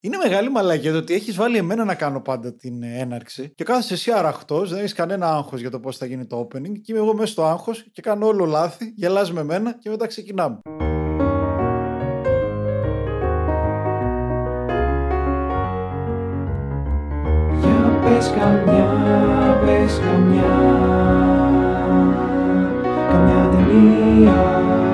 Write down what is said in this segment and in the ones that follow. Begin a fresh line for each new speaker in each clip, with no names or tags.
Είναι μεγάλη μαλακία το ότι έχεις βάλει εμένα να κάνω πάντα την ε, έναρξη και κάθεσαι εσύ αραχτός, δεν έχεις κανένα άγχος για το πώς θα γίνει το opening και είμαι εγώ μέσα στο άγχος και κάνω όλο λάθη, γελάς με μένα και μετά ξεκινάμε.
Για πες καμιά, πες καμιά Καμιά ταινία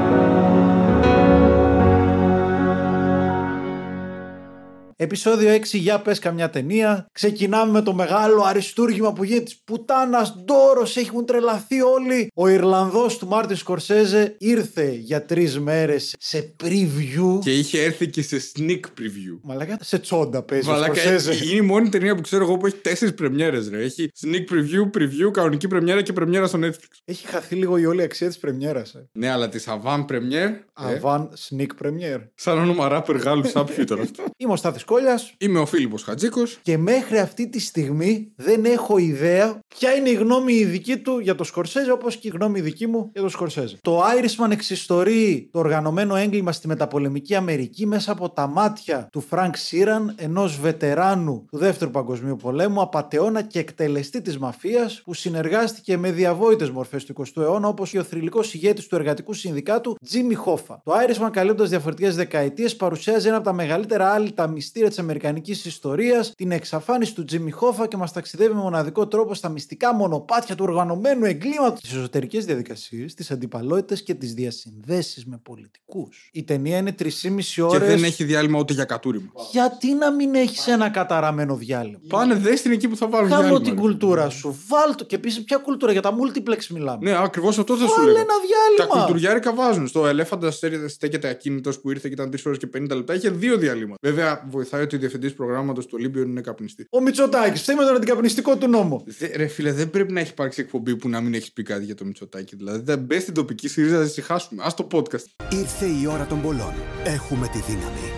Επισόδιο 6 για πες καμιά ταινία. Ξεκινάμε με το μεγάλο αριστούργημα που γίνεται της πουτάνας Ντόρος. Έχουν τρελαθεί όλοι. Ο Ιρλανδός του Μάρτιν Σκορσέζε ήρθε για τρεις μέρες σε preview.
Και είχε έρθει και σε sneak preview.
Μαλάκα σε τσόντα παίζει ο
Μαλάκα,
Σκορσέζε.
είναι η μόνη ταινία που ξέρω εγώ που έχει τέσσερις πρεμιέρες. Έχει sneak preview, preview, κανονική πρεμιέρα και πρεμιέρα στο Netflix.
Έχει χαθεί λίγο η όλη αξία της πρεμιέρας. Ε.
Ναι, αλλά της Avant Premiere. ε,
Avant Sneak Premiere.
σαν όνομα ράπερ Γάλλου σάπιου ήταν αυτό.
Είμαι ο Στάθης Κόλλιας
Είμαι ο Φίλιππος Χατζίκος.
και μέχρι αυτή τη στιγμή δεν έχω ιδέα ποια είναι η γνώμη η δική του για το Σκορσέζε όπως και η γνώμη η δική μου για το Σκορσέζε. Το Irishman εξιστορεί το οργανωμένο έγκλημα στη μεταπολεμική Αμερική μέσα από τα μάτια του Φρανκ Σίραν, ενός βετεράνου του Δεύτερου Παγκοσμίου Πολέμου, απατεώνα και εκτελεστή της μαφίας που συνεργάστηκε με διαβόητες μορφές του 20ου αιώνα όπως και ο θρυλικός ηγέτης του εργατικού συνδικάτου Τζίμι Χόφα. Το Irishman καλύπτοντας διαφορετικές δεκαετίες παρουσιάζει ένα από τα μεγαλύτερα άλυτα μυστήρια της αμερικανικής ιστορίας, την εξαφάνιση του Τζίμι Χόφα και μας ταξιδεύει με μοναδικό τρόπο στα μυστικά μονοπάτια του οργανωμένου εγκλήματος, τις εσωτερικές διαδικασίες, τις αντιπαλότητες και τις διασυνδέσεις με πολιτικούς. Η ταινία είναι 3,5
Και
ώρες.
δεν έχει διάλειμμα ούτε για κατούριμα.
Γιατί να μην έχεις ένα καταραμένο διάλειμμα;
Πάνε δες στην εκεί που θα βάλουν
Κάμω
διάλειμμα,
την
ρε.
κουλτούρα σου. Βάλτο. Και επίσης, ποια κουλτούρα, για τα multiplex μιλάμε.
Ναι, ακριβώς αυτό θα σου
Βάλε
λέω.
ένα
Τα
διάλειμμα.
κουλτουριάρικα βάζουν. Στο ελέφαντα στέκεται ακίνητος που ήρθε και ήταν 3 ώρες και 50 λεπτά. Είχε δύο διαλύματα. Βέβαια, βοηθάει ότι ο διευθυντής προγράμματος του Ολύμπιον είναι καπνιστή.
Ο Μητσοτάκης, φταίει με τον αντικαπνιστικό του νόμο.
Δε, ρε φίλε, δεν πρέπει να έχει υπάρξει εκπομπή που να μην έχει πει κάτι για το Μητσοτάκι. Δηλαδή, δεν μπες στην τοπική ΣΥΡΙΖΑ να ησυχάσουμε. Α το podcast.
Ήρθε η ώρα των πολλών. Έχουμε τη δύναμη.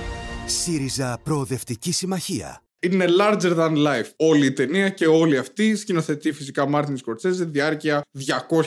ΣΥΡΙΖΑ Προοδευτική Συμμαχία.
Είναι larger than life. Όλη η ταινία και όλη αυτή σκηνοθετεί φυσικά Μάρτιν Σκορσέζε, διάρκεια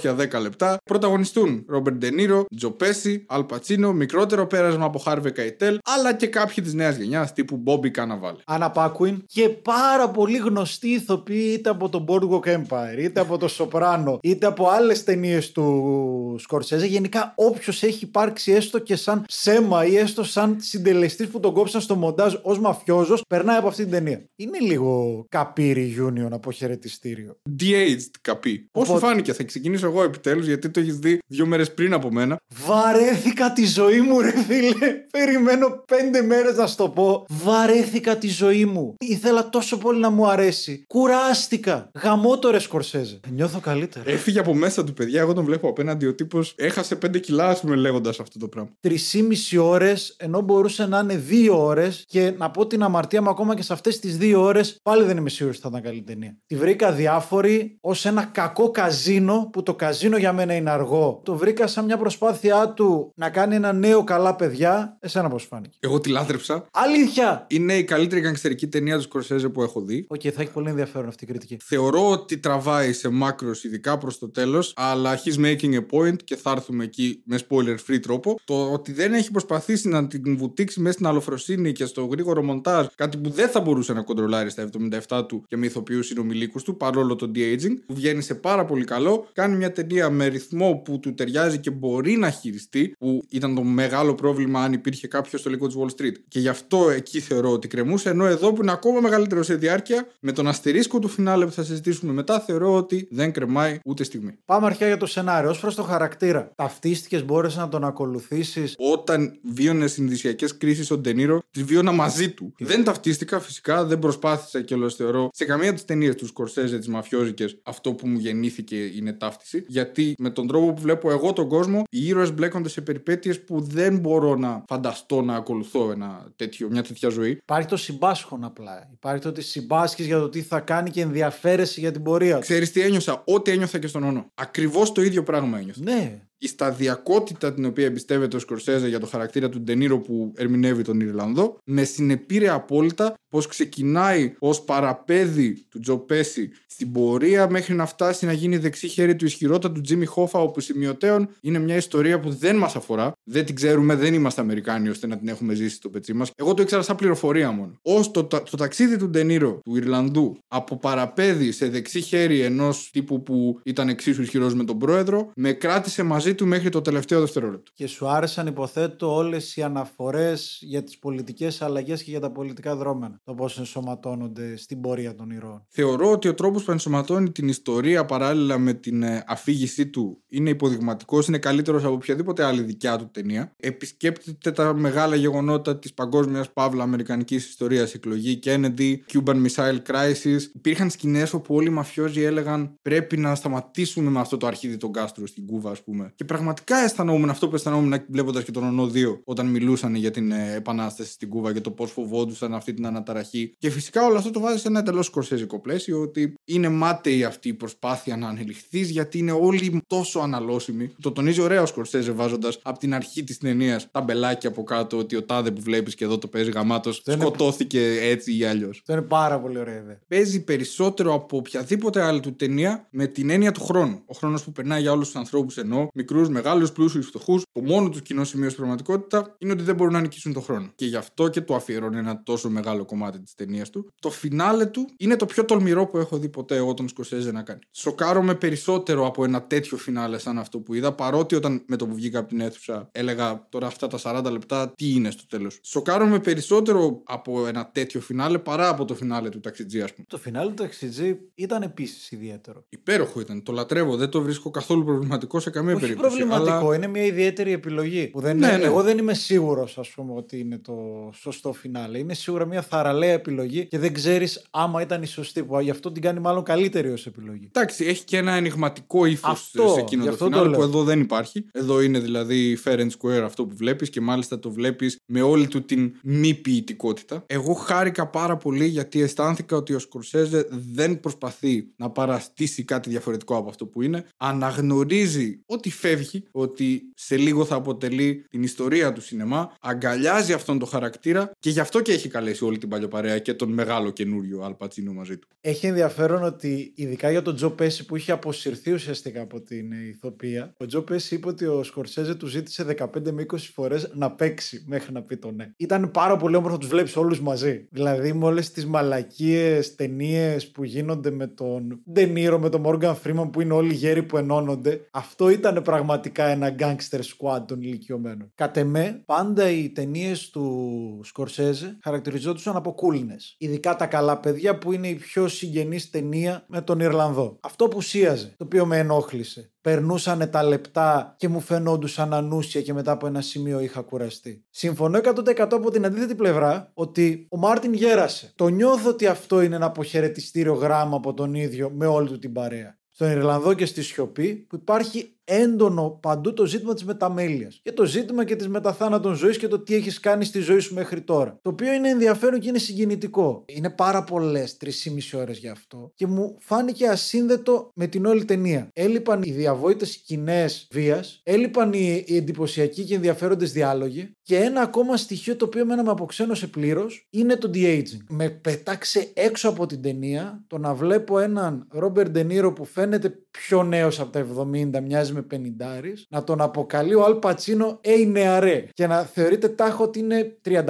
210 λεπτά. Πρωταγωνιστούν Ρόμπερτ Ντενίρο, Τζο Πέσι, Αλ Πατσίνο, μικρότερο πέρασμα από Χάρβε Καϊτέλ, αλλά και κάποιοι της νέας γενιάς τύπου Μπόμπι Καναβάλε.
Άννα Πάκουιν και πάρα πολύ γνωστοί ηθοποιοί είτε από το Boardwalk Empire, είτε από το Σοπράνο, είτε από άλλες ταινίες του Σκορσέζε. Γενικά, όποιος έχει υπάρξει έστω και σαν ψέμα ή έστω σαν συντελεστής που τον κόψαν στο μοντάζ ως μαφιόζος, περνάει από αυτή την ταινία. Είναι λίγο καπύρι Union από χαιρετιστήριο.
De-aged καπί. Πώς σου
Οπότε-
φάνηκε, θα ξεκινήσω εγώ επιτέλους γιατί το έχεις δει δύο μέρες πριν από μένα.
Βαρέθηκα τη ζωή μου, ρε φίλε. Περιμένω πέντε μέρες να σου το πω. Βαρέθηκα τη ζωή μου. Ήθελα τόσο πολύ να μου αρέσει. Κουράστηκα. Γαμώ ρε Σκορσέζε. Νιώθω καλύτερα.
Έφυγε από μέσα του, παιδιά. Εγώ τον βλέπω απέναντι. Ο τύπος έχασε 5 κιλά, ας πούμε, λέγοντας αυτό το πράγμα.
Τρεις ώρες, ενώ μπορούσε να είναι δύο ώρες και να πω την αμαρτία μου ακόμα και σε αυτές τις δύο ώρες, πάλι δεν είμαι σίγουρος ότι θα ήταν καλή ταινία. Τη βρήκα αδιάφορη ως ένα κακό Καζίνο, που το Καζίνο για μένα είναι αργό. Το βρήκα σαν μια προσπάθειά του να κάνει ένα νέο καλά παιδιά. Εσένα πώς φάνηκε;
Εγώ τη λάτρεψα.
Αλήθεια!
Είναι η καλύτερη γκανγκστερική ταινία του Σκορσέζε που έχω δει.
Οκ, θα έχει πολύ ενδιαφέρον αυτή η κριτική.
Θεωρώ ότι τραβάει σε μάκρος, ειδικά προς το τέλος, αλλά he's making a point και θα έρθουμε εκεί με spoiler free τρόπο. Το ότι δεν έχει προσπαθήσει να την βουτήξει μέσα στην αλλοφροσύνη και στο γρήγορο μοντάζ, κάτι που δεν θα μπορούσε να κοντρολάρει στα 77 του και με ηθοποιούς συνομιλίκους του, παρόλο το de-aging, που βγαίνει σε πάρα πολύ καλό. Κάνει μια ταινία με ρυθμό που του ταιριάζει και μπορεί να χειριστεί, που ήταν το μεγάλο πρόβλημα αν υπήρχε κάποιος στο λίγο της Wall Street. Και γι' αυτό εκεί θεωρώ ότι κρεμούσε, ενώ εδώ που είναι ακόμα μεγαλύτερο σε διάρκεια, με τον αστερίσκο του φινάλε που θα συζητήσουμε μετά, θεωρώ ότι δεν κρεμάει ούτε στιγμή.
Πάμε αρχικά για το σενάριο. Ω προς το χαρακτήρα. Ταυτίστηκες, μπόρεσες να τον ακολουθήσεις;
Όταν βίωνες συνδυσιακέ κρίσεις ο Ντενίρο, τις βίωνα μαζί του. Δεν ταυτίστηκα φυσικά, δεν προσπάθησα και όλο θεωρώ σε καμία από τις ταινίες του Σκορσέζε, τις μαφιόζικες, αυτό που μου γεννήθηκε είναι ταύτιση. Γιατί με τον τρόπο που βλέπω εγώ τον κόσμο, οι ήρωες μπλέκονται σε περιπέτειες που δεν μπορώ να φανταστώ να ακολουθώ ένα τέτοιο, μια τέτοια ζωή.
Υπάρχει το συμπάσχον απλά. Υπάρχει το ότι συμπάσχεις για το τι θα κάνει και ενδιαφέρεσαι για την πορεία του.
Ξέρεις τι ένιωσα, ό,τι ένιωθα και στον όνο. Ακριβώς το ίδιο πράγμα ένιωθα.
Ναι.
Η σταδιακότητα την οποία εμπιστεύεται ο Σκορσέζε για το χαρακτήρα του Ντενίρο που ερμηνεύει τον Ιρλανδό, με συνεπήρε απόλυτα πώς ξεκινάει ως παραπέδι του Τζο Πέση στην πορεία μέχρι να φτάσει να γίνει δεξί χέρι του ισχυρότατου Τζίμι Χόφα, όπου σημειωτέων είναι μια ιστορία που δεν μας αφορά. Δεν την ξέρουμε, δεν είμαστε Αμερικάνοι ώστε να την έχουμε ζήσει στο πετσί μας. Εγώ το ήξερα σαν πληροφορία μόνο. Ω το, το, ταξίδι του Ντενίρο, του Ιρλανδού, από παραπέδι σε δεξί χέρι ενός τύπου που ήταν εξίσου ισχυρός με τον πρόεδρο, με κράτησε μαζί του μέχρι το τελευταίο δευτερόλεπτο.
Και σου άρεσαν, υποθέτω, όλες οι αναφορές για τις πολιτικές αλλαγές και για τα πολιτικά δρόμενα. Το πώς ενσωματώνονται στην πορεία των ηρώων.
Θεωρώ ότι ο τρόπος που ενσωματώνει την ιστορία παράλληλα με την ε, αφήγησή του είναι υποδειγματικός, είναι καλύτερος από οποιαδήποτε άλλη δικιά του ταινία. Επισκέπτεται τα μεγάλα γεγονότα της παγκόσμιας παύλα αμερικανικής ιστορίας, εκλογή Kennedy, Cuban Missile Crisis. Υπήρχαν σκηνές όπου όλοι οι μαφιόζοι έλεγαν πρέπει να σταματήσουμε με αυτό το αρχίδι τον Κάστρο στην Κούβα, ας πούμε. Και πραγματικά αισθανόμουν αυτό που αισθανόμουν βλέποντας και τον Ονό 2 όταν μιλούσαν για την ε, επανάσταση στην Κούβα και το πώς φοβόντουσαν αυτή την αναταραχή. Και φυσικά όλο αυτό το βάζει σε ένα εντελώς σκορσέζικο πλαίσιο ότι είναι μάταιη αυτή η προσπάθεια να ανελιχθείς γιατί είναι όλοι τόσο αναλώσιμοι. Το τονίζει ωραία ο Σκορσέζε βάζοντας από την αρχή της ταινίας τα μπελάκια από κάτω ότι ο τάδε που βλέπεις και εδώ το παίζει γαμάτος
είναι-
σκοτώθηκε έτσι ή αλλιώς.
Αυτό είναι πάρα πολύ ωραία ιδέα.
Παίζει περισσότερο από οποιαδήποτε άλλη του ταινία με την έννοια του χρόνου. Ο χρόνος που περνάει για όλους τους ανθρώπους ενώ μικρούς, μεγάλους, πλούσιους, φτωχούς. Το μόνο τους κοινό σημείο στην πραγματικότητα είναι ότι δεν μπορούν να νικήσουν τον χρόνο. Και γι' αυτό και του αφιερώνει ένα τόσο μεγάλο κομμάτι της ταινίας του. Το φινάλε του είναι το πιο τολμηρό που έχω δει ποτέ εγώ τον Σκορσέζε να κάνει. Σοκάρομαι περισσότερο από ένα τέτοιο φινάλε σαν αυτό που είδα, παρότι όταν με το που βγήκα από την αίθουσα έλεγα τώρα αυτά τα 40 λεπτά τι είναι στο τέλος. Σοκάρομαι περισσότερο από ένα τέτοιο φινάλε παρά από το φινάλε του ταξιτζή, ας πούμε.
Το φινάλε του ταξιτζή ήταν επίσης ιδιαίτερο.
Υπέροχο ήταν. Το λατρεύω. Δεν το βρίσκω καθόλου προβληματικό σε καμία
Όχι
περίπτωση.
Προβληματικό,
αλλά-
είναι μια ιδιαίτερη επιλογή. Που δεν
Ναι,
είναι,
ναι.
Εγώ δεν είμαι σίγουρος, ας πούμε, ότι είναι το σωστό φινάλε. Είναι σίγουρα μια θαραλέα επιλογή και δεν ξέρεις άμα ήταν η σωστή. Που γι' αυτό την κάνει μάλλον καλύτερη ως επιλογή.
Εντάξει, έχει και ένα ενηγματικό ύφος
Αυτό,
σε εκείνο
γι'
το
αυτό το
φινάλε που
λέω.
εδώ δεν υπάρχει. Εδώ είναι δηλαδή fair and square αυτό που βλέπεις και μάλιστα το βλέπεις με όλη του την μη ποιητικότητα. Εγώ χάρηκα πάρα πολύ γιατί αισθάνθηκα ότι ο Σκορσέζε δεν προσπαθεί να παραστήσει κάτι διαφορετικό από αυτό που είναι. Αναγνωρίζει ότι φεύγει, ότι σε λίγο θα αποτελεί την ιστορία του σινεμά, αγκαλιάζει αυτόν τον χαρακτήρα και γι' αυτό και έχει καλέσει όλη την παλιοπαρέα και τον μεγάλο καινούριο Αλπατσίνο μαζί του.
Έχει ενδιαφέρον ότι ειδικά για τον Τζο Πέση που είχε αποσυρθεί ουσιαστικά από την ε, ηθοποιία, ο Τζο Πέση είπε ότι ο Σκορσέζε του ζήτησε 15 με 20 φορές να παίξει μέχρι να πει το ναι. Ήταν πάρα πολύ όμορφο να τους βλέπεις όλους μαζί. Δηλαδή με όλες τις μαλακίες ταινίες που γίνονται με τον Ντενίρο, με τον Μόργαν Φρήμαν που είναι όλοι γέροι που ενώνονται. Αυτό ήταν πραγματικά ένα gangster squad των ηλικιωμένων. Κατ' εμέ, πάντα οι ταινίες του Σκορσέζε χαρακτηριζόντουσαν από coolness. Ειδικά τα καλά παιδιά που είναι η πιο συγγενής ταινία με τον Ιρλανδό. Αυτό που σίαζε, το οποίο με ενόχλησε. Περνούσαν τα λεπτά και μου φαινόντουσαν ανούσια και μετά από ένα σημείο είχα κουραστεί. Συμφωνώ 100% από την αντίθετη πλευρά ότι ο Μάρτιν γέρασε. Το νιώθω ότι αυτό είναι ένα αποχαιρετιστήριο γράμμα από τον ίδιο με όλη του την παρέα. Στον Ιρλανδό και στη σιωπή που υπάρχει έντονο παντού το ζήτημα της μεταμέλειας και το ζήτημα και της μεταθάνατον ζωής και το τι έχεις κάνει στη ζωή σου μέχρι τώρα. Το οποίο είναι ενδιαφέρον και είναι συγκινητικό. Είναι πάρα πολλές τρεις ή μισή ώρες γι' αυτό και μου φάνηκε ασύνδετο με την όλη ταινία. Έλειπαν οι διαβόητες σκηνές βίας, έλειπαν οι, οι εντυπωσιακοί και ενδιαφέροντες διάλογοι και ένα ακόμα στοιχείο το οποίο εμένα με αποξένωσε πλήρως είναι το de-aging. Με πετάξε έξω από την ταινία το να βλέπω έναν Ρόμπερ Ντενίρο που φαίνεται πιο νέος από τα 70, μοιάζει με 50 να τον αποκαλεί ο Αλ Πατσίνο «Ει νεαρέ» και να θεωρείται τάχο ότι είναι 35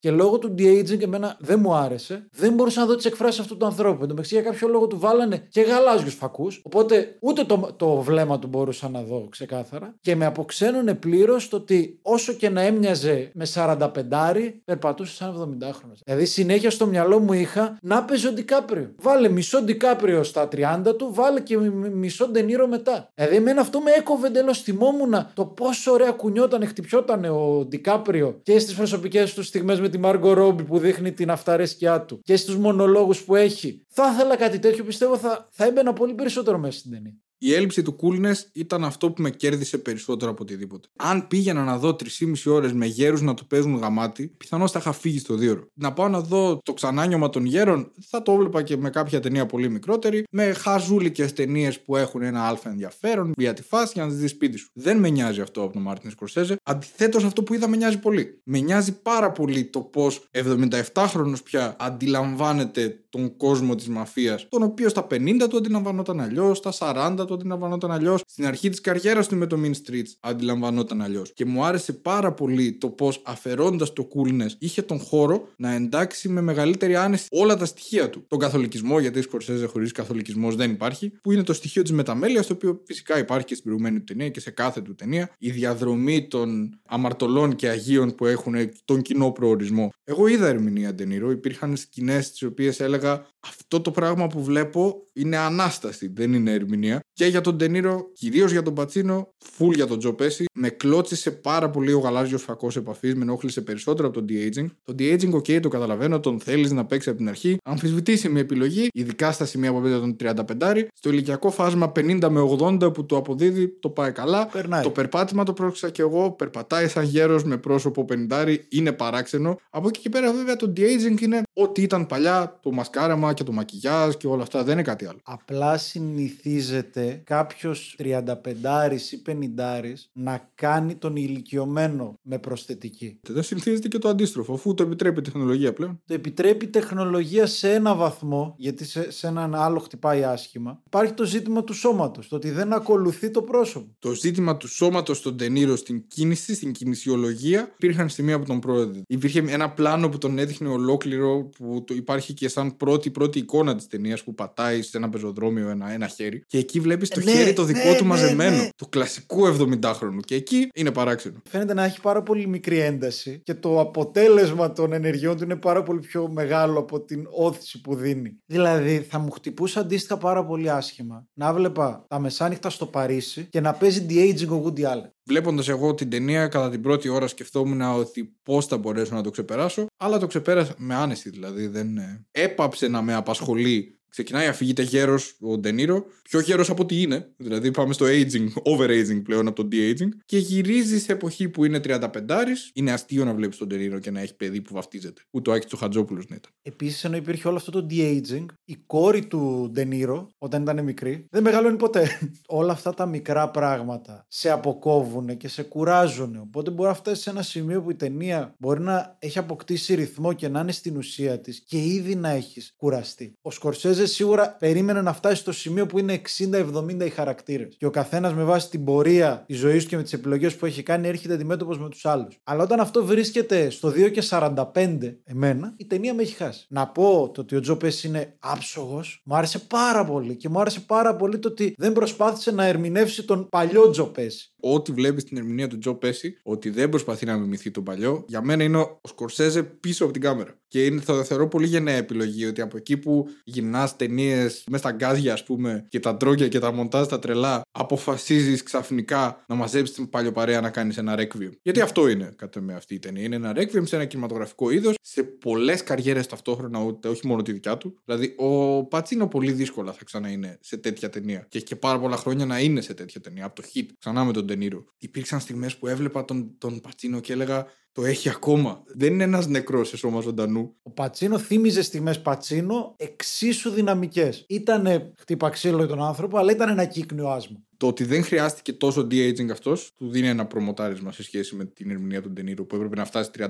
και λόγω του de-aging εμένα δεν μου άρεσε. Δεν μπορούσα να δω τις εκφράσεις αυτού του ανθρώπου. Εν τω μεταξύ για κάποιο λόγο του βάλανε και γαλάζιους φακούς. Οπότε ούτε το, το βλέμμα του μπορούσα να δω ξεκάθαρα. Και με αποξένουνε πλήρως το ότι όσο και να έμοιαζε με 45 περπατούσε σαν 70χρονο. Δηλαδή συνέχεια στο μυαλό μου είχα να παίζει ο Ντικάπριο. Βάλε μισό Ντικάπριο στα 30 του, βάλε και μι- μι- μισό Ντενίρο μετά. Δηλαδή εμένα αυτό με έκοβε εντελώς. Θυμόμουν το πόσο ωραία κουνιόταν, χτυπιόταν ο Ντικάπριο και στις προσωπικές του στιγμές με τη Μάργκο Ρόμπι που δείχνει την αυταρέσκειά του και στους μονολόγους που έχει. Θα ήθελα κάτι τέτοιο, πιστεύω θα, θα έμπαινα πολύ περισσότερο μέσα στην ταινία.
Η έλλειψη του coolness ήταν αυτό που με κέρδισε περισσότερο από οτιδήποτε. Αν πήγαινα να δω 3,5 ώρες με γέρους να το παίζουν γαμάτι, πιθανώς θα είχα φύγει στο δύο Να πάω να δω το ξανάνιωμα των γέρων, θα το έβλεπα και με κάποια ταινία πολύ μικρότερη, με χαζούλικες ταινίες που έχουν ένα αλφα ενδιαφέρον για τη φάση για να τις δεις σπίτι σου. Δεν με νοιάζει αυτό από τον Μάρτιν Σκορσέζε. Αντιθέτως, αυτό που είδα με νοιάζει πολύ. Με νοιάζει πάρα πολύ το πώς 77χρονο πια αντιλαμβάνεται τον κόσμο της μαφίας, τον οποίο στα 50 του αντιλαμβανόταν αλλιώς, στα 40 του αντιλαμβανόταν αλλιώς, στην αρχή της καριέρας του με το Mean Streets αντιλαμβανόταν αλλιώς. Και μου άρεσε πάρα πολύ το πώς αφαιρώντας το coolness είχε τον χώρο να εντάξει με μεγαλύτερη άνεση όλα τα στοιχεία του. Τον καθολικισμό, γιατί η Σκορσέζε χωρίς καθολικισμός δεν υπάρχει, που είναι το στοιχείο της μεταμέλειας, το οποίο φυσικά υπάρχει και στην προηγούμενη του ταινία και σε κάθε του ταινία. Η διαδρομή των αμαρτωλών και αγίων που έχουν τον κοινό προορισμό. Εγώ είδα ερμηνεία Ντενίρο, υπήρχαν σκηνές τι οποίες έλεγα αυτό το πράγμα που βλέπω είναι ανάσταση, δεν είναι ερμηνεία. Και για τον Ντενίρο, κυρίως για τον Πατσίνο, φουλ για τον Τζο Πέση. Με κλώτσισε πάρα πολύ ο γαλάζιος φακός επαφής, με ενόχλησε περισσότερο από τον de-aging. Το de-aging, OK, το καταλαβαίνω, τον θέλεις να παίξει από την αρχή. Αμφισβητήσιμη επιλογή, ειδικά στα σημεία που παίζει τον 35. Στο ηλικιακό φάσμα 50 με 80 που το αποδίδει, το πάει καλά.
Περνάει.
Το περπάτημα το πρόξα και εγώ. Περπατάει σαν γέρος με πρόσωπο 50, είναι παράξενο. Από εκεί και πέρα, βέβαια, το de-aging είναι ό,τι ήταν παλιά, το μασκάραμα και το μακιγιάζ και όλα αυτά. Δεν είναι κάτι άλλο.
Απλά συνηθίζεται κάποιος 35 ή 50 να κάνει τον ηλικιωμένο με προσθετική.
Δεν συνηθίζεται και το αντίστροφο, αφού το επιτρέπει η τεχνολογία πλέον.
Το επιτρέπει η τεχνολογία σε ένα βαθμό, γιατί σε, σε έναν άλλο χτυπάει άσχημα. Υπάρχει το ζήτημα του σώματος, το ότι δεν ακολουθεί το πρόσωπο.
Το ζήτημα του σώματος στον Τενήρο στην κίνηση, στην κινησιολογία, υπήρχαν σημεία που τον πρόεδρε. Υπήρχε ένα πλάνο που τον έδειχνε ολόκληρο, που το υπάρχει και σαν πρώτη, πρώτη εικόνα της ταινίας που πατάει σε ένα πεζοδρόμιο ένα, ένα χέρι. Και εκεί βλέπεις το
Ναι,
χέρι το δικό
ναι,
του
ναι,
μαζεμένο.
ναι.
Του κλασικού 70χρονου. Και εκεί είναι παράξενο.
Φαίνεται να έχει πάρα πολύ μικρή ένταση και το αποτέλεσμα των ενεργειών του είναι πάρα πολύ πιο μεγάλο από την όθηση που δίνει. Δηλαδή, θα μου χτυπούσε αντίστοιχα πάρα πολύ άσχημα να βλέπα τα μεσάνυχτα στο Παρίσι και να παίζει de-aging ο Woody Allen.
Βλέποντας εγώ την ταινία, κατά την πρώτη ώρα σκεφτόμουν ότι πώς θα μπορέσω να το ξεπεράσω. Αλλά το ξεπέρασα με άνεση δηλαδή. Δεν ε, έπαψε να με απασχολεί. Ξεκινάει αφηγείται γέρος ο Ντενίρο, πιο γέρος από ό,τι είναι. Δηλαδή πάμε στο aging, over-aging πλέον από το de-aging. Και γυρίζει σε εποχή που είναι 35. Είναι αστείο να βλέπεις τον Ντενίρο και να έχει παιδί που βαφτίζεται. Ούτε ο Άκης του Χατζόπουλο να ήταν.
Επίσης, ενώ υπήρχε όλο αυτό το de-aging, η κόρη του Ντενίρο, όταν ήταν μικρή, δεν μεγαλώνει ποτέ. Όλα αυτά τα μικρά πράγματα σε αποκόβουν και σε κουράζουν. Οπότε μπορεί να φτάσει σε ένα σημείο που η ταινία μπορεί να έχει αποκτήσει ρυθμό και να είναι στην ουσία της και ήδη να έχεις κουραστεί. Ο Σκορσέζε σίγουρα περίμενε να φτάσει στο σημείο που είναι 60-70 οι χαρακτήρες. Και ο καθένας με βάση την πορεία της ζωής του και με τις επιλογές που έχει κάνει έρχεται αντιμέτωπος με τους άλλους. Αλλά όταν αυτό βρίσκεται στο 2 και 45 εμένα, η ταινία με έχει χάσει. Να πω το ότι ο Τζο Πέση είναι άψογος, μου άρεσε πάρα πολύ. Και μου άρεσε πάρα πολύ το ότι δεν προσπάθησε να ερμηνεύσει τον παλιό Τζο Πέση.
Ό,τι βλέπεις στην ερμηνεία του Τζο Πέση, ότι δεν προσπαθεί να μιμηθεί τον παλιό, για μένα είναι ο Σκορσέζε πίσω από την κάμερα. Και είναι, θα το θεωρώ πολύ γενναία επιλογή ότι από εκεί που γυρνάς ταινίες μες στα γκάζια, ας πούμε, και τα ντρόγκια και τα μοντάζ τα τρελά, αποφασίζεις ξαφνικά να μαζέψεις την παλιοπαρέα να κάνεις ένα ρέκβιουμ. Γιατί αυτό είναι, κατά με αυτή η ταινία. Είναι ένα ρέκβιουμ σε ένα κινηματογραφικό είδος, σε πολλές καριέρες ταυτόχρονα, ούτε, όχι μόνο τη δικιά του. Δηλαδή, ο Πατσίνο πολύ δύσκολα θα ξανά είναι σε τέτοια ταινία. Και έχει και πάρα πολλά χρόνια να είναι σε τέτοια ταινία. Από το hit, ξανά με τον Ντενίρο. Υπήρξαν στιγμές που έβλεπα τον, τον Πατσίνο και έλεγα. Το έχει ακόμα. Δεν είναι ένας νεκρός σε σώμα ζωντανού.
Ο Πατσίνο θύμιζε στιγμές Πατσίνο εξίσου δυναμικές. Ήτανε χτύπα ξύλο για τον άνθρωπο, αλλά ήταν ένα κύκνιο άσμα.
Το ότι δεν χρειάστηκε τόσο de-aging αυτός, του δίνει ένα προμοτάρισμα σε σχέση με την ερμηνεία του Ντενίρου που έπρεπε να φτάσει 35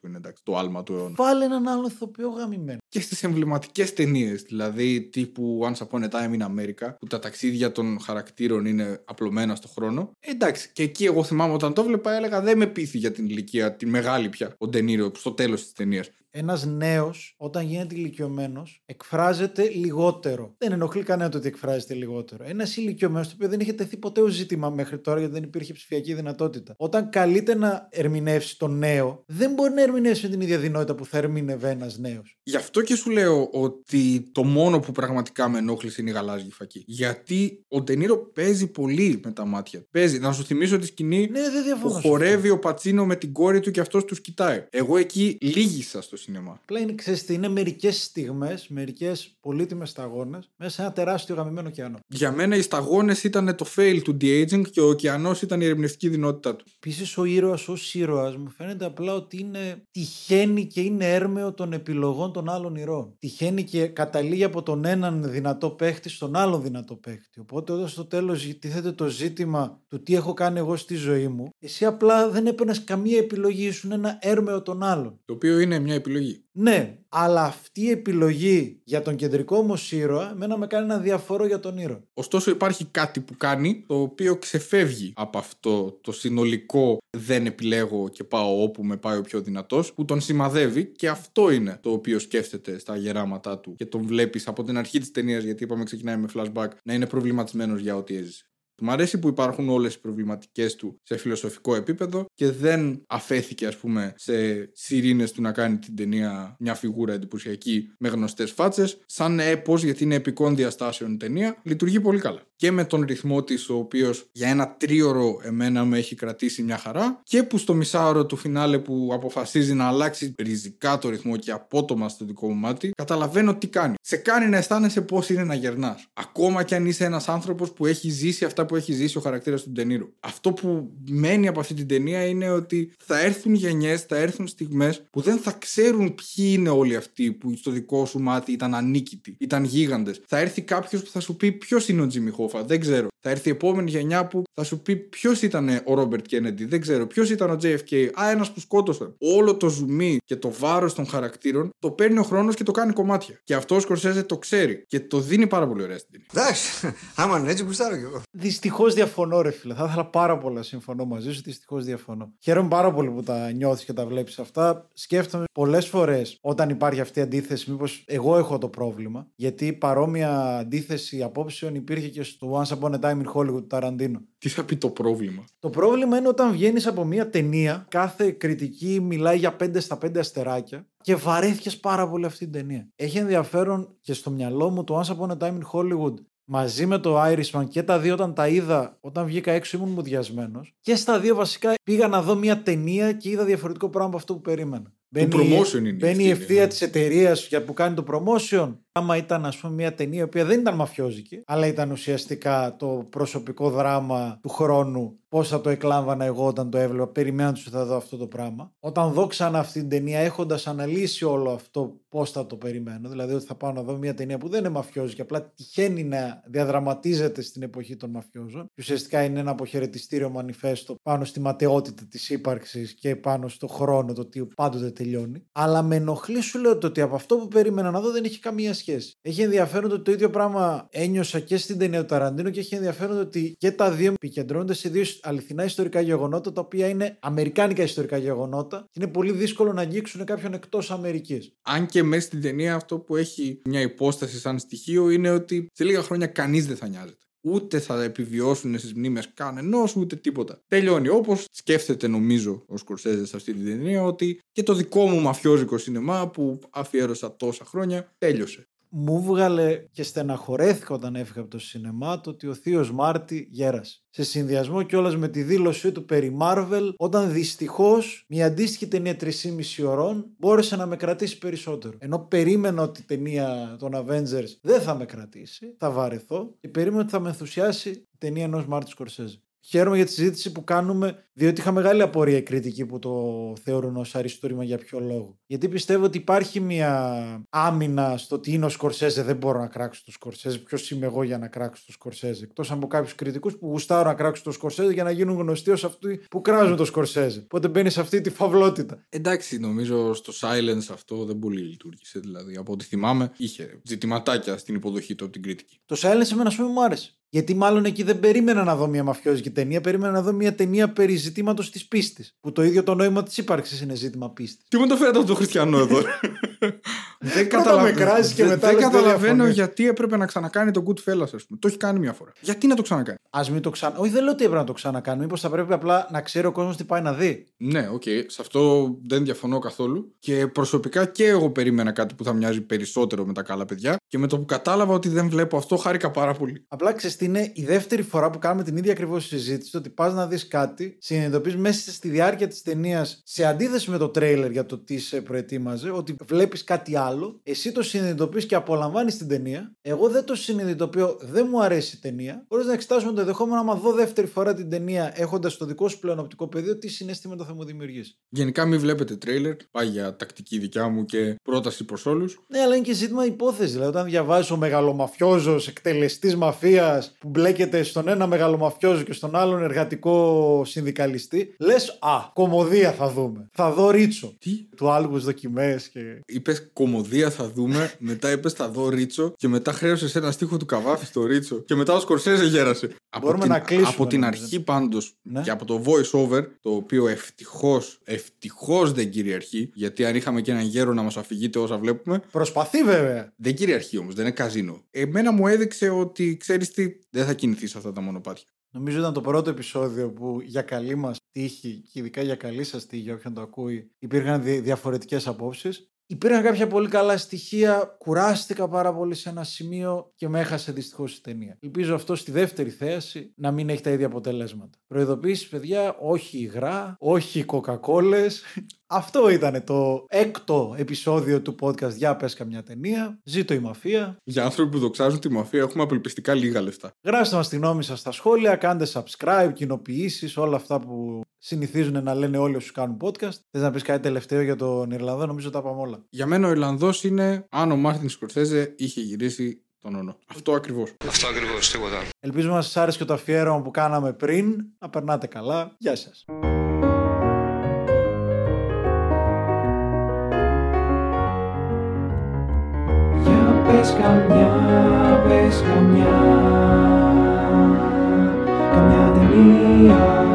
που είναι εντάξει, το άλμα του αιώνα.
Βάλε έναν άλλο ηθοποιό γαμημένο.
Και στις εμβληματικές ταινίες, δηλαδή τύπου Once Upon a Time in America, που τα ταξίδια των χαρακτήρων είναι απλωμένα στο χρόνο. Ε, εντάξει, και εκεί εγώ θυμάμαι όταν το βλέπα, έλεγα δεν με πείθει για την ηλικία, τη μεγάλη πια, ο Ντενίρο, στο τέλος της ταινίας.
Ένας νέος, όταν γίνεται ηλικιωμένος, εκφράζεται λιγότερο. Δεν ενοχλεί κανένα το ότι εκφράζεται λιγότερο. Ένα ηλικιωμένος, το οποίο δεν είχε τεθεί ποτέ ως ζήτημα μέχρι τώρα γιατί δεν υπήρχε ψηφιακή δυνατότητα. Όταν καλείται να ερμηνεύσει τον νέο, δεν μπορεί να ερμηνεύσει με την ίδια δυνότητα που θα ερμήνευε ένας νέος.
Γι' αυτό και σου λέω ότι το μόνο που πραγματικά με ενόχλησε είναι η γαλάζια φακή. Γιατί ο Ντενίρο παίζει πολύ με τα μάτια. Παίζει. Να σου θυμίσω τη σκηνή
Ναι, δεν
που
διαφωνώ. σε αυτό.
χορεύει ο Πατσίνο με την κόρη του και αυτός τους κοιτάει. Εγώ εκεί λύγησα στο σινεμά.
Απλά είναι, ξέρεις τι, είναι μερικές στιγμές, μερικές πολύτιμες σταγόνες μέσα σε ένα τεράστιο γαμημένο ωκεανό.
Για μένα οι σταγόνες ήταν το fail του de-aging και ο ωκεανός ήταν η ερευνητική δυνότητά του.
Επίσης, ο ήρωας ω ήρωας μου φαίνεται απλά ότι είναι τυχαίνει και είναι έρμεο των επιλογών των άλλων ηρώων. Τυχαίνει και καταλήγει από τον έναν δυνατό παίχτη στον άλλον δυνατό παίχτη. Οπότε, όταν στο τέλος τίθεται το ζήτημα του τι έχω κάνει εγώ στη ζωή μου, εσύ απλά δεν έπαιρνες καμία επιλογή, ήσουν ένα έρμεο των άλλων.
Το οποίο είναι μια επιλογή.
Ναι, αλλά αυτή η επιλογή για τον κεντρικό όμω ήρωα, εμένα με κάνει να διαφορώ για τον ήρωα.
Ωστόσο υπάρχει κάτι που κάνει το οποίο ξεφεύγει από αυτό το συνολικό δεν επιλέγω και πάω όπου με πάει ο πιο δυνατός που τον σημαδεύει και αυτό είναι το οποίο σκέφτεται στα γεράματά του και τον βλέπεις από την αρχή της ταινίας γιατί είπαμε ξεκινάει με flashback να είναι προβληματισμένος για ό,τι έζησε. Του μ' αρέσει που υπάρχουν όλες οι προβληματικές του σε φιλοσοφικό επίπεδο και δεν αφέθηκε ας πούμε σε σιρήνες του να κάνει την ταινία μια φιγούρα εντυπωσιακή με γνωστές φάτσες σαν έπος γιατί είναι επικών διαστάσεων ταινία λειτουργεί πολύ καλά. Και με τον ρυθμό της ο οποίος για ένα τρίωρο εμένα με έχει κρατήσει μια χαρά και που στο μισάωρο του φινάλε που αποφασίζει να αλλάξει ριζικά το ρυθμό και απότομα στο δικό μου μάτι καταλαβαίνω τι κάνει. Σε κάνει να αισθάνεσαι πώς είναι να γερνάς. Ακόμα κι αν είσαι ένας άνθρωπος που έχει ζήσει αυτά που έχει ζήσει ο χαρακτήρας του Ντενίρου. Αυτό που μένει από αυτή την ταινία είναι ότι θα έρθουν γενιές, θα έρθουν στιγμές που δεν θα ξέρουν ποιοι είναι όλοι αυτοί που στο δικό σου μάτι ήταν ανίκητοι, ήταν γίγαντες. Θα έρθει κάποιος που θα σου πει ποιος είναι ο Τζίμι Χόφα, δεν ξέρω. Θα έρθει η επόμενη γενιά που θα σου πει ποιος ήταν ο Ρόμπερτ Κέννεντι, δεν ξέρω. Ποιος ήταν ο JFK, Α, ένας που σκότωσαν. Όλο το ζουμί και το βάρος των χαρακτήρων το παίρνει ο χρόνος και το κάνει κομμάτια. Και αυτό ο Σκορσέζε το ξέρει και το δίνει πάρα πολύ ωραία στην ταινία.
Εντάξει, άμα είναι έτσι γουστάρω κι εγώ.
Δυστυχώς διαφωνώ, ρε φίλε. Θα ήθελα πάρα πολλά να συμφωνώ μαζί σου. Δυστυχώς διαφωνώ. Χαίρομαι πάρα πολύ που τα νιώθεις και τα βλέπεις αυτά. Σκέφτομαι πολλές φορές όταν υπάρχει αυτή η αντίθεση, μήπως εγώ έχω το πρόβλημα. Γιατί παρόμοια αντίθεση απόψεων υπήρχε και στο Once Upon a Time in Hollywood του Ταραντίνο.
Τι θα πει το πρόβλημα;
Το πρόβλημα είναι όταν βγαίνεις από μια ταινία, κάθε κριτική μιλάει για 5 στα 5 αστεράκια και βαρέθηκες πάρα πολύ αυτή την ταινία. Έχει ενδιαφέρον και στο μυαλό μου το Once Upon a Time in Hollywood μαζί με το Irishman και τα δύο όταν τα είδα, όταν βγήκα έξω ήμουν μουδιασμένος. Και στα δύο βασικά πήγα να δω μια ταινία και είδα διαφορετικό πράγμα από αυτό που περίμενα.
promotion είναι η
Μπαίνει η
ευθύνη,
ευθεία
ναι.
της εταιρείας που κάνει το promotion. Άμα ήταν, ας πούμε, μια ταινία η οποία δεν ήταν μαφιόζικη, αλλά ήταν ουσιαστικά το προσωπικό δράμα του χρόνου, πώς θα το εκλάμβανα εγώ όταν το έβλεπα, περιμένοντας ότι θα δω αυτό το πράγμα. Όταν δω ξανά αυτή την ταινία, έχοντας αναλύσει όλο αυτό, πώς θα το περιμένω, δηλαδή ότι θα πάω να δω μια ταινία που δεν είναι μαφιόζικη, απλά τυχαίνει να διαδραματίζεται στην εποχή των μαφιόζων, και ουσιαστικά είναι ένα αποχαιρετιστήριο μανιφέστο πάνω στη ματαιότητα της ύπαρξης και πάνω στο χρόνο, το τι πάντοτε τελειώνει. Αλλά με ενοχλεί σου λέω το ότι από αυτό που περίμενα να δω δεν έχει καμία σχέση. Έχει ενδιαφέρον το ότι το ίδιο πράγμα ένιωσα και στην ταινία του Ταραντίνο και έχει ενδιαφέρον το ότι και τα δύο επικεντρώνονται σε δύο αληθινά ιστορικά γεγονότα τα οποία είναι αμερικάνικα ιστορικά γεγονότα και είναι πολύ δύσκολο να αγγίξουν κάποιον εκτός Αμερικής.
Αν και μέσα στην ταινία αυτό που έχει μια υπόσταση σαν στοιχείο είναι ότι σε λίγα χρόνια κανείς δεν θα νοιάζεται. Ούτε θα επιβιώσουν στις μνήμες κανενός, ούτε τίποτα. Τελειώνει. Όπως σκέφτεται, νομίζω, ο Σκορσέζε σε αυτή την ταινία, ότι και το δικό μου μαφιόζικο σινεμά που αφιέρωσα τόσα χρόνια τέλειωσε.
Μου βγάλε και στεναχωρέθηκα όταν έφυγα από το σινεμά το ότι ο Θείος Μάρτι γέρασε. Σε συνδυασμό κιόλας με τη δήλωσή του περί Marvel, όταν δυστυχώς μια αντίστοιχη ταινία 3,5 ωρών μπόρεσε να με κρατήσει περισσότερο. Ενώ περίμενα ότι η ταινία των Avengers δεν θα με κρατήσει, θα βαρεθώ και περίμενα ότι θα με ενθουσιάσει η ταινία ενός Μάρτι Σκορσέζε. Χαίρομαι για τη συζήτηση που κάνουμε, διότι είχα μεγάλη απορία οι κριτικοί που το θεωρούν ως αριστούργημα για ποιο λόγο. Γιατί πιστεύω ότι υπάρχει μια άμυνα στο ότι είναι ο Σκορσέζε, δεν μπορώ να κράξω το Σκορσέζε. Ποιος είμαι εγώ για να κράξω το Σκορσέζε; Εκτός από κάποιους κριτικούς που γουστάρουν να κράξουν το Σκορσέζε για να γίνουν γνωστοί ως αυτοί που κράζουν το Σκορσέζε. Οπότε μπαίνει σε αυτή τη φαυλότητα.
Εντάξει, νομίζω στο silence αυτό δεν πολύ λειτουργήσε. Δηλαδή, από ό,τι θυμάμαι, είχε ζητηματάκια στην υποδοχή του από την κριτική.
Το Silence εμένα, ας πούμε, μου άρεσε. Γιατί μάλλον εκεί δεν περίμενα να δω μια μαφιόζικη ταινία, περίμενα να δω μια ταινία περί ζητήματος της πίστης. Που το ίδιο το νόημα της ύπαρξης είναι ζήτημα πίστης.
Τι μου το φέρατε από τον Χριστιανό εδώ. Δεν
Πρώτα με κράζεις και
δεν-
μετά
Δεν
λες, δεν
καταλαβαίνω
διαφωνείς.
γιατί έπρεπε να ξανακάνει το Goodfellas, ας πούμε. Το έχει κάνει μια φορά. Γιατί να το ξανακάνει;
Ας μην το ξανά. Όχι, δεν λέω ότι έπρεπε να το ξανακάνουμε. Μήπως θα πρέπει απλά να ξέρει ο κόσμος τι πάει να δει.
Ναι, οκ. Σε αυτό δεν διαφωνώ καθόλου. Και προσωπικά και εγώ περίμενα κάτι που θα μοιάζει περισσότερο με τα καλά παιδιά. Και με το που κατάλαβα ότι δεν βλέπω αυτό, χάρηκα πάρα πολύ.
Απλά ξέρεις τι είναι η δεύτερη φορά που κάνουμε την ίδια ακριβώς συζήτηση. Ότι πας να δεις κάτι, συνειδητοποιείς μέσα στη διάρκεια της ταινίας, σε αντίθεση με το τρέιλερ για το τι σε προετοίμαζε, ότι βλέπεις κάτι άλλο. Εσύ το συνειδητοποιείς και απολαμβάνεις την ταινία. Εγώ δεν το συνειδητοποιώ, δεν μου αρέσει η ταινία. Χωρίς να εξετάσουμε το ενδεχόμενο, άμα δω δεύτερη φορά την ταινία έχοντας το δικό σου πλέον οπτικό πεδίο, τι συναισθήματα θα μου δημιουργήσει.
Γενικά, μην βλέπετε τρέιλερ. Πάει για τακτική δικιά μου και πρόταση προς όλους.
Ναι, αλλά είναι και ζήτημα υπόθεσης. Δηλαδή, όταν διαβάζεις ο μεγαλομαφιόζος, εκτελεστής μαφίας που μπλέκεται στον ένα μεγαλομαφιόζο και στον άλλον εργατικό συνδικαλιστή, λες, Α, κομμωδία θα δούμε. Θα δω ρίτσο.
Τι;
Του άλγους δοκιμές και.
Είπες κομμωδία θα δούμε, μετά είπες θα δω Ρίτσο και μετά χρέωσες ένα στίχο του Καβάφη στο Ρίτσο και μετά ο Σκορσέζε γέρασε.
Μπορούμε
την,
να κλείσουμε,
Από την
νομίζω.
αρχή πάντως
Ναι.
και από το voice over, το οποίο ευτυχώς, ευτυχώς δεν κυριαρχεί, γιατί αν είχαμε και έναν γέρο να μας αφηγείται όσα βλέπουμε,
Προσπαθεί βέβαια.
δεν κυριαρχεί όμως, δεν είναι καζίνο. Εμένα μου έδειξε ότι ξέρεις τι, δεν θα κινηθείς σε αυτά τα μονοπάτια.
Νομίζω ήταν το πρώτο επεισόδιο που για καλή μας τύχη και ειδικά για καλή σας τύχη, για όποιον το ακούει, υπήρχαν δι- διαφορετικές απόψεις. Υπήρχαν κάποια πολύ καλά στοιχεία. Κουράστηκα πάρα πολύ σε ένα σημείο και με έχασε δυστυχώς η ταινία. Ελπίζω αυτό στη δεύτερη θέση να μην έχει τα ίδια αποτελέσματα. Προειδοποίηση, παιδιά, όχι υγρά, όχι κοκακόλες. Αυτό ήταν το έκτο επεισόδιο του podcast Για πες καμιά ταινία. Ζήτω η μαφία.
Για άνθρωποι που δοξάζουν τη μαφία έχουμε απελπιστικά λίγα λεφτά.
Γράψτε μας τη γνώμη σας στα σχόλια, κάντε subscribe, κοινοποιήσεις, όλα αυτά που συνηθίζουν να λένε όλοι όσους κάνουν podcast. Θες να πεις κάτι τελευταίο για τον Ιρλανδό, νομίζω τα πάμε όλα.
Για μένα ο Ιρλανδός είναι αν ο Μάρτιν Σκορσέζε είχε γυρίσει τον όνο. Αυτό ακριβώς.
Αυτό ακριβώς, τίποτα. άλλο.
Ελπίζουμε να σας άρεσε και το αφιέρωμα που κάναμε πριν. Να περνάτε καλά. Γεια σας.
Πες καμιά, πες καμιά. Καμιά ταινία